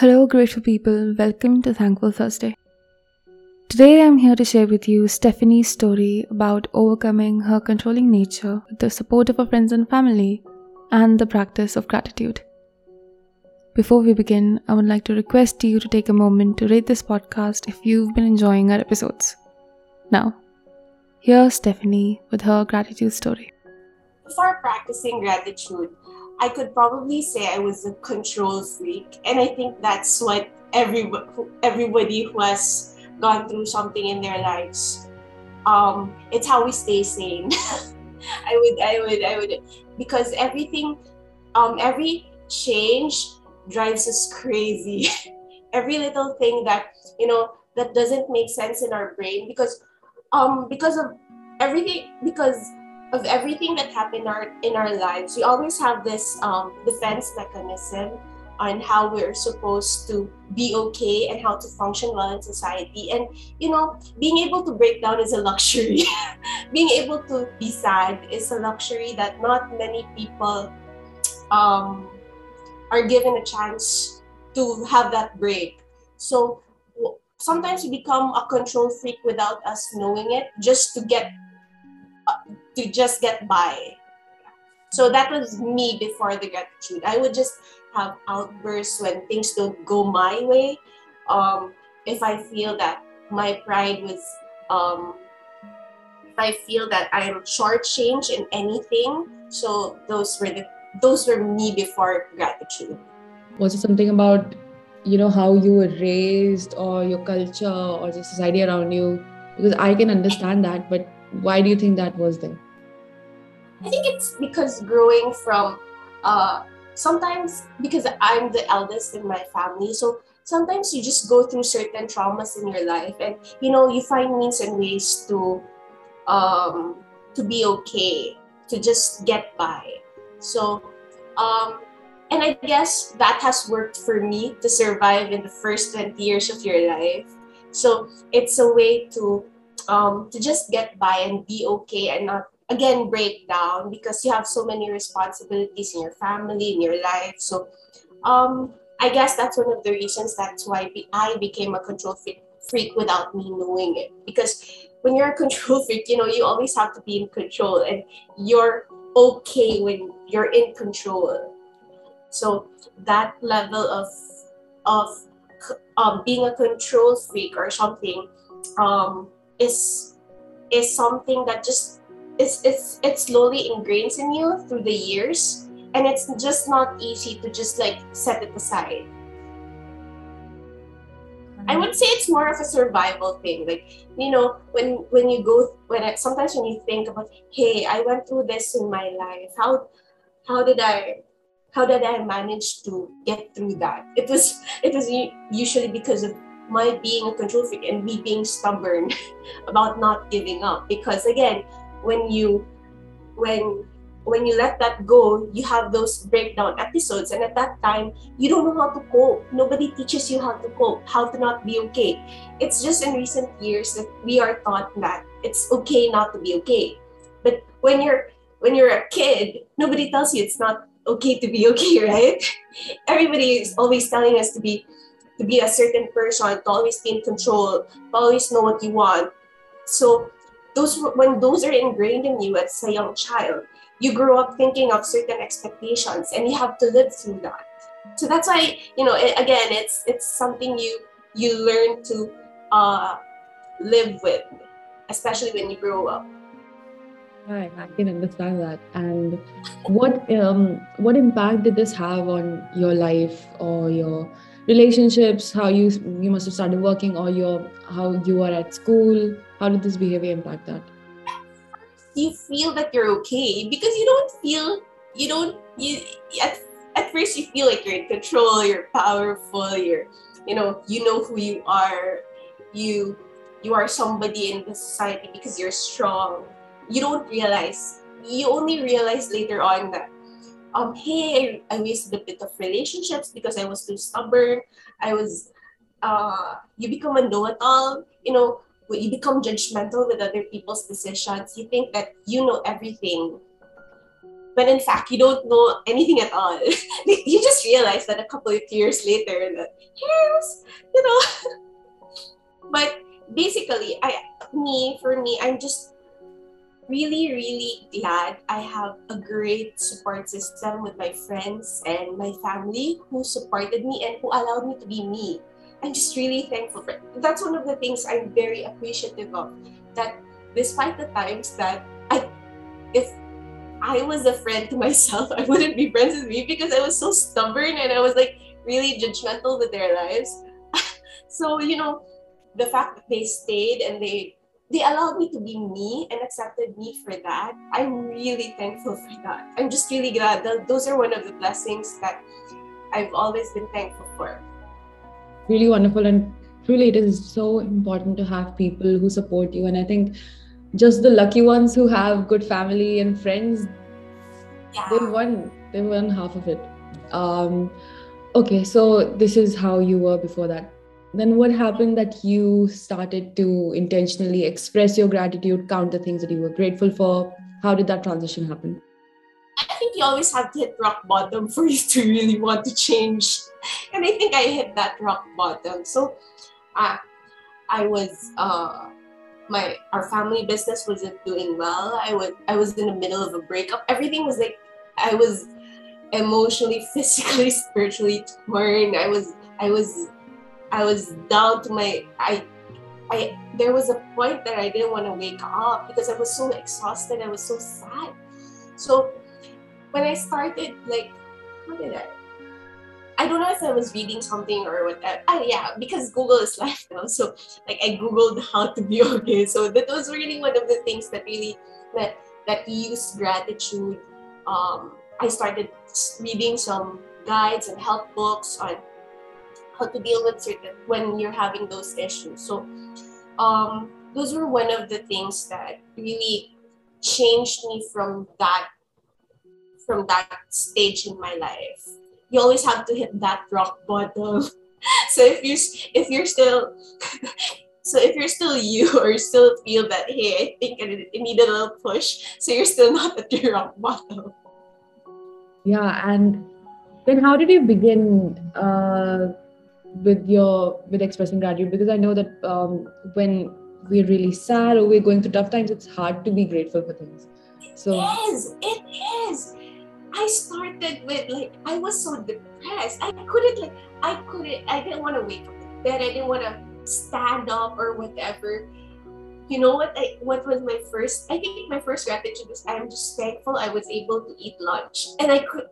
Hello, grateful people. Welcome to Thankful Thursday. Today, I'm here to share with you Stephanie's story about overcoming her controlling nature with the support of her friends and family and the practice of gratitude. Before we begin, I would like to request you to take a moment to rate this podcast if you've been enjoying our episodes. Now, here's Stephanie with her gratitude story. Before practicing gratitude, I could probably say I was a control freak, and I think that's what every everybody who has gone through something in their lives. Um, it's how we stay sane. I would, I would, I would, because everything, um, every change drives us crazy. every little thing that you know that doesn't make sense in our brain because, um, because of everything, because of everything that happened in our in our lives, we always have this um, defense mechanism on how we're supposed to be okay and how to function well in society. And you know, being able to break down is a luxury. being able to be sad is a luxury that not many people um, are given a chance to have that break. So sometimes we become a control freak without us knowing it, just to get to just get by. So that was me before the gratitude. I would just have outbursts when things don't go my way. Um, if I feel that my pride was, um, if I feel that I am shortchanged in anything, so those were the those were me before gratitude. Was it something about you know how you were raised or your culture or the society around you? Because I can understand that, but why do you think that was there? I think it's because growing from uh, sometimes because I'm the eldest in my family, so sometimes you just go through certain traumas in your life, and you know you find means and ways to um, to be okay, to just get by. So, um, and I guess that has worked for me to survive in the first twenty years of your life. So it's a way to um, to just get by and be okay and not again break down because you have so many responsibilities in your family in your life. So um i guess that's one of the reasons that's why i became a control freak without me knowing it. Because when you're a control freak you know you always have to be in control and you're okay when you're in control. So that level of of um, being a control freak or something um, is is something that just it's it's it slowly ingrains in you through the years and it's just not easy to just like set it aside I would say it's more of a survival thing. Like, you know, when when you go when sometimes when you think about, hey, I went through this in my life. How how did I how did I manage to get through that? It was it was usually because of my being a control freak and me being stubborn about not giving up. Because again, when you when when you let that go you have those breakdown episodes. And at that time you don't know how to cope. Nobody teaches you how to cope how to not be okay. It's just in recent years that we are taught that it's okay not to be okay. But when you're when you're a kid nobody tells you it's not okay to be okay right? Everybody is always telling us to be to be a certain person to always be in control to always know what you want. So those when those are ingrained in you as a young child you grow up thinking of certain expectations and you have to live through that. So that's why you know again it's it's something you you learn to uh, live with especially when you grow up. Right, I can understand that. And what um, what impact did this have on your life or your relationships? How you you must have started working, or your how you are at school? How did this behavior impact that? You feel that you're okay because you don't feel you don't you at, at first you feel like you're in control, you're powerful, you're you know you know who you are, you you are somebody in the society because you're strong. You don't realize you only realize later on that um hey I, I wasted a bit of relationships because I was too stubborn. I was uh you become a know-it-all, you know, you become judgmental with other people's decisions. You think that you know everything. but in fact you don't know anything at all you just realize that a couple of years later that yes you know but basically i me for me i'm just really really glad i have a great support system with my friends and my family who supported me and who allowed me to be me i'm just really thankful for that's one of the things i'm very appreciative of that despite the times that i if I was a friend to myself. I wouldn't be friends with me because I was so stubborn and I was like really judgmental with their lives. so, you know, the fact that they stayed and they they allowed me to be me and accepted me for that. I'm really thankful for that. I'm just really glad that those are one of the blessings that I've always been thankful for. Really wonderful and truly it is so important to have people who support you and I think just the lucky ones who have good family and friends yeah. they won they won half of it um okay so this is how you were before that then what happened that you started to intentionally express your gratitude count the things that you were grateful for how did that transition happen i think you always have to hit rock bottom for you to really want to change and i think i hit that rock bottom so uh, i was uh my our family business wasn't doing well. I was I was in the middle of a breakup. Everything was like I was emotionally, physically, spiritually torn. I was I was I was down to my I I there was a point that I didn't want to wake up because I was so exhausted. I was so sad. So when I started like how did I I don't know if I was reading something or what. Uh, yeah, because Google is live now. So like I googled how to be okay. So that was really one of the things that really that that used gratitude. Um, I started reading some guides and help books on how to deal with certain when you're having those issues. So um, those were one of the things that really changed me from that from that stage in my life you always have to hit that rock bottom. so if you if you're still so if you're still you or you still feel that hey I think I need a little push, so you're still not at your rock bottom. Yeah, and then how did you begin uh, with your with expressing gratitude? Because I know that um, when we're really sad or we're going through tough times, it's hard to be grateful for things. So it is. It is. I started with like I was so depressed. I couldn't like I couldn't I didn't want to wake up bed. I didn't want to stand up or whatever. You know what I what was my first I think my first gratitude was I'm just thankful I was able to eat lunch. And I could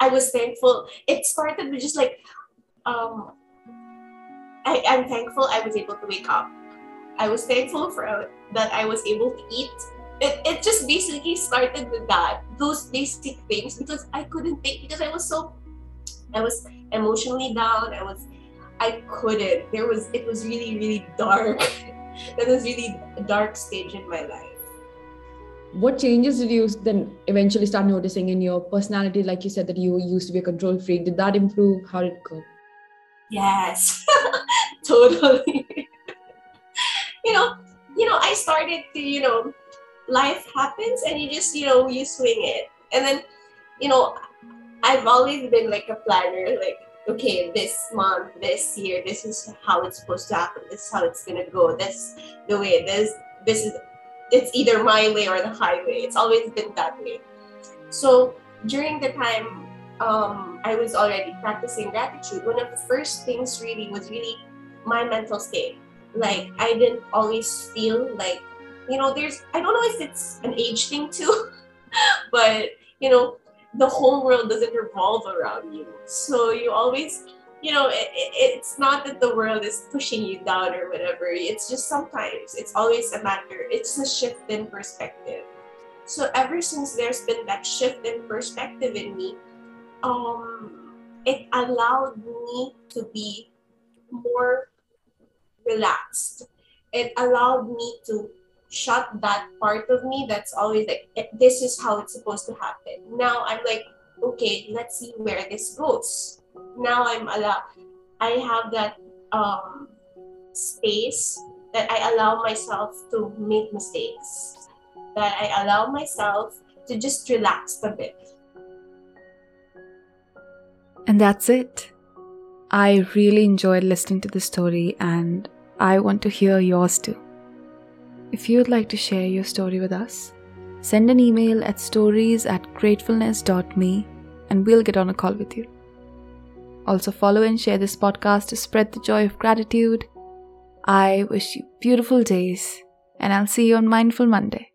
I was thankful. It started with just like um I, I'm thankful I was able to wake up. I was thankful for that I was able to eat. It, it just basically started with that those basic things because i couldn't think because i was so i was emotionally down. I was i couldn't. There was it was really really dark. That was really a dark stage in my life. What changes did you then eventually start noticing in your personality? Like you said that you used to be a control freak. Did that improve? How did it go yes. Totally. You know you know i started to you know life happens and you just you know you swing it. And then you know i've always been like a planner like okay this month this year this is how it's supposed to happen this is how it's gonna go this the way this this is it's either my way or the highway. It's always been that way. So during the time um, i was already practicing gratitude one of the first things really was really my mental state like i didn't always feel like you know, there's, I don't know if it's an age thing too, but, you know, the whole world doesn't revolve around you. So you always, you know, it, it, it's not that the world is pushing you down or whatever. It's just sometimes, it's always a matter, it's a shift in perspective. So ever since there's been that shift in perspective in me, um, it allowed me to be more relaxed. It allowed me to shut that part of me that's always like this is how it's supposed to happen now i'm like okay let's see where this goes now i'm allow i have that um space that i allow myself to make mistakes that i allow myself to just relax a bit. And that's it. I really enjoyed listening to the story and I want to hear yours too. If you'd like to share your story with us, send an email at stories at gratefulness.me and we'll get on a call with you. Also, follow and share this podcast to spread the joy of gratitude. I wish you beautiful days, and I'll see you on Mindful Monday.